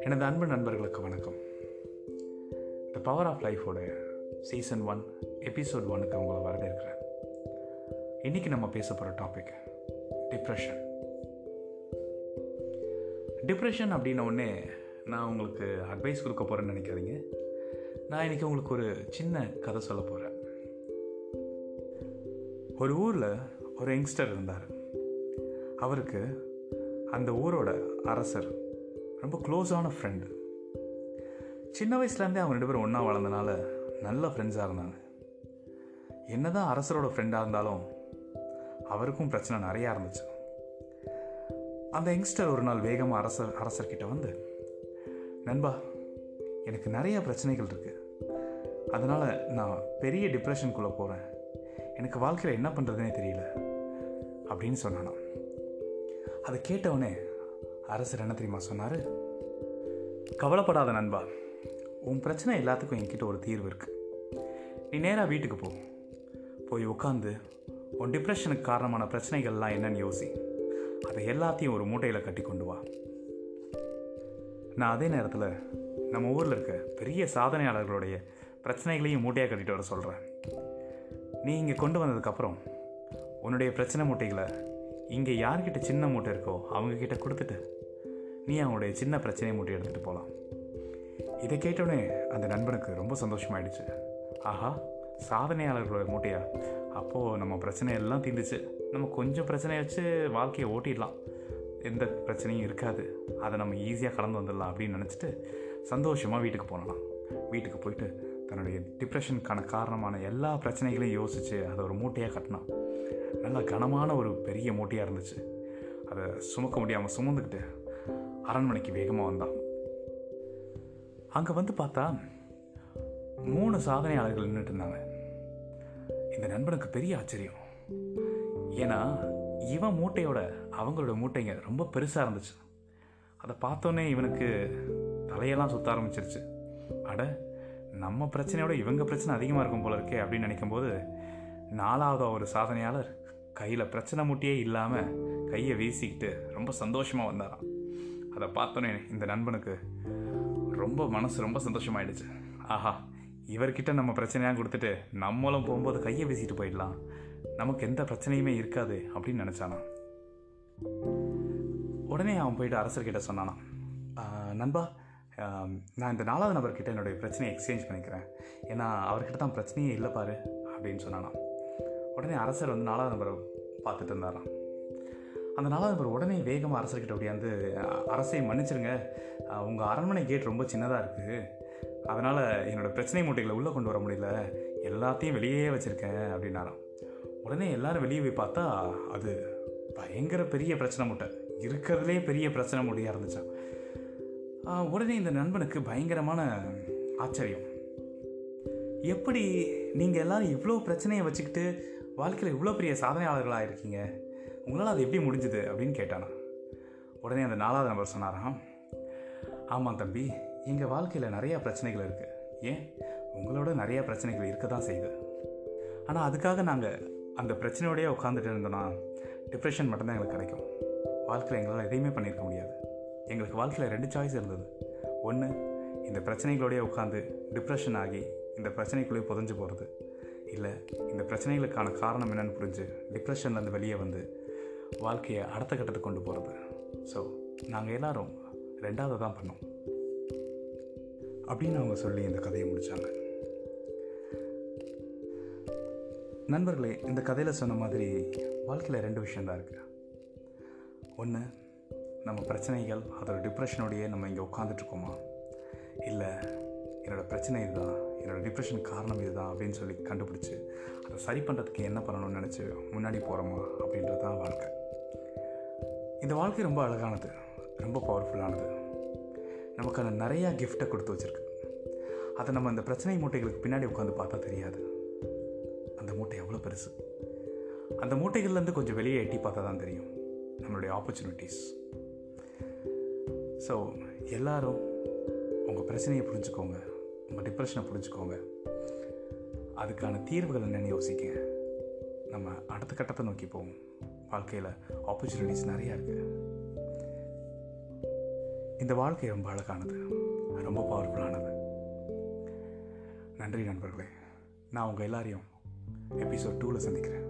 எனது அன்பு நண்பர்களுக்கு வணக்கம். த பவர் ஆஃப் லைஃபோட சீசன் ஒன் எபிசோட் ஒனுக்கு உங்களை வரவேற்கிறேன். இன்றைக்கி நம்ம பேச போகிற டாபிக் டிப்ரெஷன் டிப்ரெஷன் அப்படின்ன உடனே நான் உங்களுக்கு அட்வைஸ் கொடுக்க போகிறேன்னு நினைக்காதீங்க. நான் இன்றைக்கி உங்களுக்கு ஒரு சின்ன கதை சொல்ல போகிறேன் ஒரு ஊரில் ஒரு யங்ஸ்டர் இருந்தார். அவருக்கு அந்த ஊரோட அரசர் ரொம்ப க்ளோஸான ஃப்ரெண்டு சின்ன வயசுலேருந்தே அவங்க ரெண்டு பேரும் ஒன்றா வளர்ந்தனால நல்ல ஃப்ரெண்ட்ஸாக இருந்தாங்க. என்னதான் அரசரோட ஃப்ரெண்டாக இருந்தாலும் அவருக்கும் பிரச்சனை நிறையா இருந்துச்சு. அந்த யங்ஸ்டர் ஒரு நாள் வேகமாக அரசர் அரசர்கிட்ட வந்து நண்பா எனக்கு நிறையா பிரச்சனைகள் இருக்குது அதனால் நான் பெரிய டிப்ரெஷனுக்குள்ளே போகிறேன் எனக்கு வாழ்க்கையில் என்ன பண்ணுறதுனே தெரியல. அப்படின்னு சொன்னானா அதை கேட்டவுடனே அரசர் என்ன தெரியுமா சொன்னார்? கவலைப்படாத நண்பா உன் பிரச்சனை எல்லாத்துக்கும் என்கிட்ட ஒரு தீர்வு இருக்குது நீ நேராக வீட்டுக்கு போ. போய் உட்காந்து உன் டிப்ரெஷனுக்கு காரணமான பிரச்சனைகள்லாம் என்னன்னு யோசி. அதை எல்லாத்தையும் ஒரு மூட்டையில் கட்டி கொண்டு வா. நான் அதே நேரத்தில் நம்ம ஊரில் இருக்க பெரிய சாதனையாளர்களுடைய பிரச்சனைகளையும் மூட்டையாக கட்டிட்டு வர சொல்கிறேன் நீ இங்கே கொண்டு வந்ததுக்கப்புறம் உன்னுடைய பிரச்சனை மூட்டைகளை இங்கே யார்கிட்ட சின்ன மூட்டை இருக்கோ அவங்கக்கிட்ட கொடுத்துட்டு நீ அவனுடைய சின்ன பிரச்சனை மூட்டை எடுத்துகிட்டு போகலாம் இதை கேட்டோடனே அந்த நண்பனுக்கு ரொம்ப சந்தோஷமாயிடுச்சு. ஆஹா சாதனையாளர்களோட மூட்டையா? அப்போது நம்ம பிரச்சனை எல்லாம் தீர்ந்துச்சு நம்ம கொஞ்சம் பிரச்சனையை வச்சு வாழ்க்கையை ஓட்டிடலாம். எந்த பிரச்சனையும் இருக்காது. அதை நம்ம ஈஸியாக கடந்து வந்துடலாம் அப்படின்னு நினச்சிட்டு சந்தோஷமாக வீட்டுக்கு போனலாம். வீட்டுக்கு போயிட்டு தன்னுடைய டிப்ரெஷனுக்கான காரணமான எல்லா பிரச்சனைகளையும் யோசித்து அதை ஒரு மூட்டையாக கட்டினான். நல்லா கனமான ஒரு பெரிய மூட்டையாக இருந்துச்சு. அதை சுமக்க முடியாமல் சுமந்துக்கிட்டு அரண்மனைக்கு வேகமாக வந்தான். அங்கே வந்து பார்த்தா மூணு சாதனையாளர்கள் நின்றுட்டு இருந்தாங்க. இந்த நண்பனுக்கு பெரிய ஆச்சரியம். ஏன்னா இவன் மூட்டையோட அவங்களோட மூட்டைங்க ரொம்ப பெருசாக இருந்துச்சு. அதை பார்த்தோன்னே இவனுக்கு தலையெல்லாம் சுற்ற ஆரம்பிச்சிருச்சு. அட நம்ம பிரச்சனையோட இவங்க பிரச்சனை அதிகமாக இருக்கும் போல இருக்கே அப்படின்னு நினைக்கும்போது நாலாவது ஒரு சாதனையாளர் கையில் பிரச்சனை முட்டியே இல்லாமல் கையை வீசிக்கிட்டு ரொம்ப சந்தோஷமாக வந்தாராம். அதை பார்த்தோன்னே இந்த நண்பனுக்கு ரொம்ப மனசு ரொம்ப சந்தோஷமாயிடுச்சு. ஆஹா இவர்கிட்ட நம்ம பிரச்சனையாக கொடுத்துட்டு நம்மளும் போகும்போது கையை வீசிட்டு போயிடலாம். நமக்கு எந்த பிரச்சனையுமே இருக்காது அப்படின்னு நினச்சானா உடனே அவன் போயிட்டு அரசர்கிட்ட சொன்னானா நண்பா நான் இந்த நாலாவது நபர்கிட்ட என்னுடைய பிரச்சனையை எக்ஸ்சேஞ்ச் பண்ணிக்கிறேன். ஏன்னா அவர்கிட்ட தான் பிரச்சனையே இல்லை பாரு அப்படின்னு சொன்னானான் உடனே அரசர் வந்து நாலாவது நபரை பார்த்துட்டு இருந்தாராம். அந்த நாலாவது நபர் உடனே வேகமாக அரசர்கிட்ட அப்படியாந்து அரசை மன்னிச்சிருங்க. உங்கள் அரண்மனை கேட் ரொம்ப சின்னதாக இருக்குது அதனால் என்னோடய பிரச்சனை மூட்டைகளை உள்ளே கொண்டு வர முடியல. எல்லாத்தையும் வெளியே வச்சுருக்கேன் அப்படின்னாராம். உடனே எல்லாரும் வெளியே போய் பார்த்தா அது பயங்கர பெரிய பிரச்சனை மூட்டை. இருக்கிறதுலே பெரிய பிரச்சனை மூட்டையாக இருந்துச்சான் உடனே இந்த நண்பனுக்கு பயங்கரமான ஆச்சரியம். எப்படி நீங்கள் எல்லோரும் இவ்வளோ பிரச்சனையை வச்சுக்கிட்டு வாழ்க்கையில் இவ்வளோ பெரிய சாதனையாளர்களாக இருக்கீங்க? உங்களால் அது எப்படி முடிஞ்சுது அப்படின்னு கேட்டானா. உடனே அந்த நாலாவது நபர் சொன்னாராம் ஆமாம் தம்பி எங்கள் வாழ்க்கையில் நிறையா பிரச்சனைகள் இருக்குது ஏன்? உங்களோட நிறையா பிரச்சனைகள் இருக்க தான் செய்யுது. ஆனால் அதுக்காக நாங்கள் அந்த பிரச்சனையோடய உட்காந்துட்டு இருந்தோன்னா டிப்ரெஷன் மட்டும்தான் எங்களுக்கு கிடைக்கும். வாழ்க்கையில் எங்களால் எதையுமே பண்ணியிருக்க முடியாது. எங்களுக்கு வாழ்க்கையில் ரெண்டு சாய்ஸ் இருந்தது. ஒன்று இந்த பிரச்சனைகளோடய உட்காந்து டிப்ரெஷன் ஆகி இந்த பிரச்சனைக்குள்ளேயே புதஞ்சு போகிறது இல்லை இந்த பிரச்சனைகளுக்கான காரணம் என்னென்னு புரிஞ்சு டிப்ரெஷன்லேருந்து வெளியே வந்து வாழ்க்கையை அடுத்த கட்டத்துக்கு கொண்டு போகிறது ஸோ நாங்கள் எல்லோரும் ரெண்டாவது தான் பண்ணோம். அப்படின்னு அவங்க சொல்லி இந்த கதையை முடித்தாங்க நண்பர்களே இந்த கதையில் சொன்ன மாதிரி வாழ்க்கையில் ரெண்டு விஷயந்தான் இருக்குது ஒன்று நம்ம பிரச்சனைகள் அதோட டிப்ரெஷனோடையே நம்ம இங்கே உட்காந்துட்ருக்கோமா இல்லை என்னோடய பிரச்சனை இதுதான் என்னோடய டிப்ரெஷன் காரணம் இதுதான் அப்படின்னு சொல்லி கண்டுபிடிச்சி அதை சரி பண்ணுறதுக்கு என்ன பண்ணணும்னு நினச்சி முன்னாடி போகிறோமா அப்படின்றது தான் வாழ்க்கை. இந்த வாழ்க்கை ரொம்ப அழகானது ரொம்ப பவர்ஃபுல்லானது நமக்கு நிறையா கிஃப்ட்டை கொடுத்து வச்சுருக்கு. அதை நம்ம அந்த பிரச்சனை மூட்டைகளுக்கு பின்னாடி உட்காந்து பார்த்தா தெரியாது. அந்த மூட்டை எவ்வளோ பெருசு? அந்த மூட்டைகள்லேருந்து கொஞ்சம் வெளியே எட்டி பார்த்தா தான் தெரியும் நம்மளுடைய ஆப்பர்ச்சுனிட்டிஸ் ஸோ எல்லோரும் உங்கள் பிரச்சனையை புரிஞ்சுக்கோங்க. உங்கள் டிப்ரெஷனை புரிஞ்சுக்கோங்க. அதுக்கான தீர்வுகள் என்னென்னு யோசிக்க நம்ம அடுத்த கட்டத்தை நோக்கி போவோம். வாழ்க்கையில் ஆப்பர்ச்சுனிட்டிஸ் நிறையா இருக்குது இந்த வாழ்க்கை ரொம்ப அழகானது. ரொம்ப பவர்ஃபுல்லானது நன்றி நண்பர்களே. நான் உங்கள் எல்லாரையும் எபிசோட் டூவில் சந்திக்கிறேன்.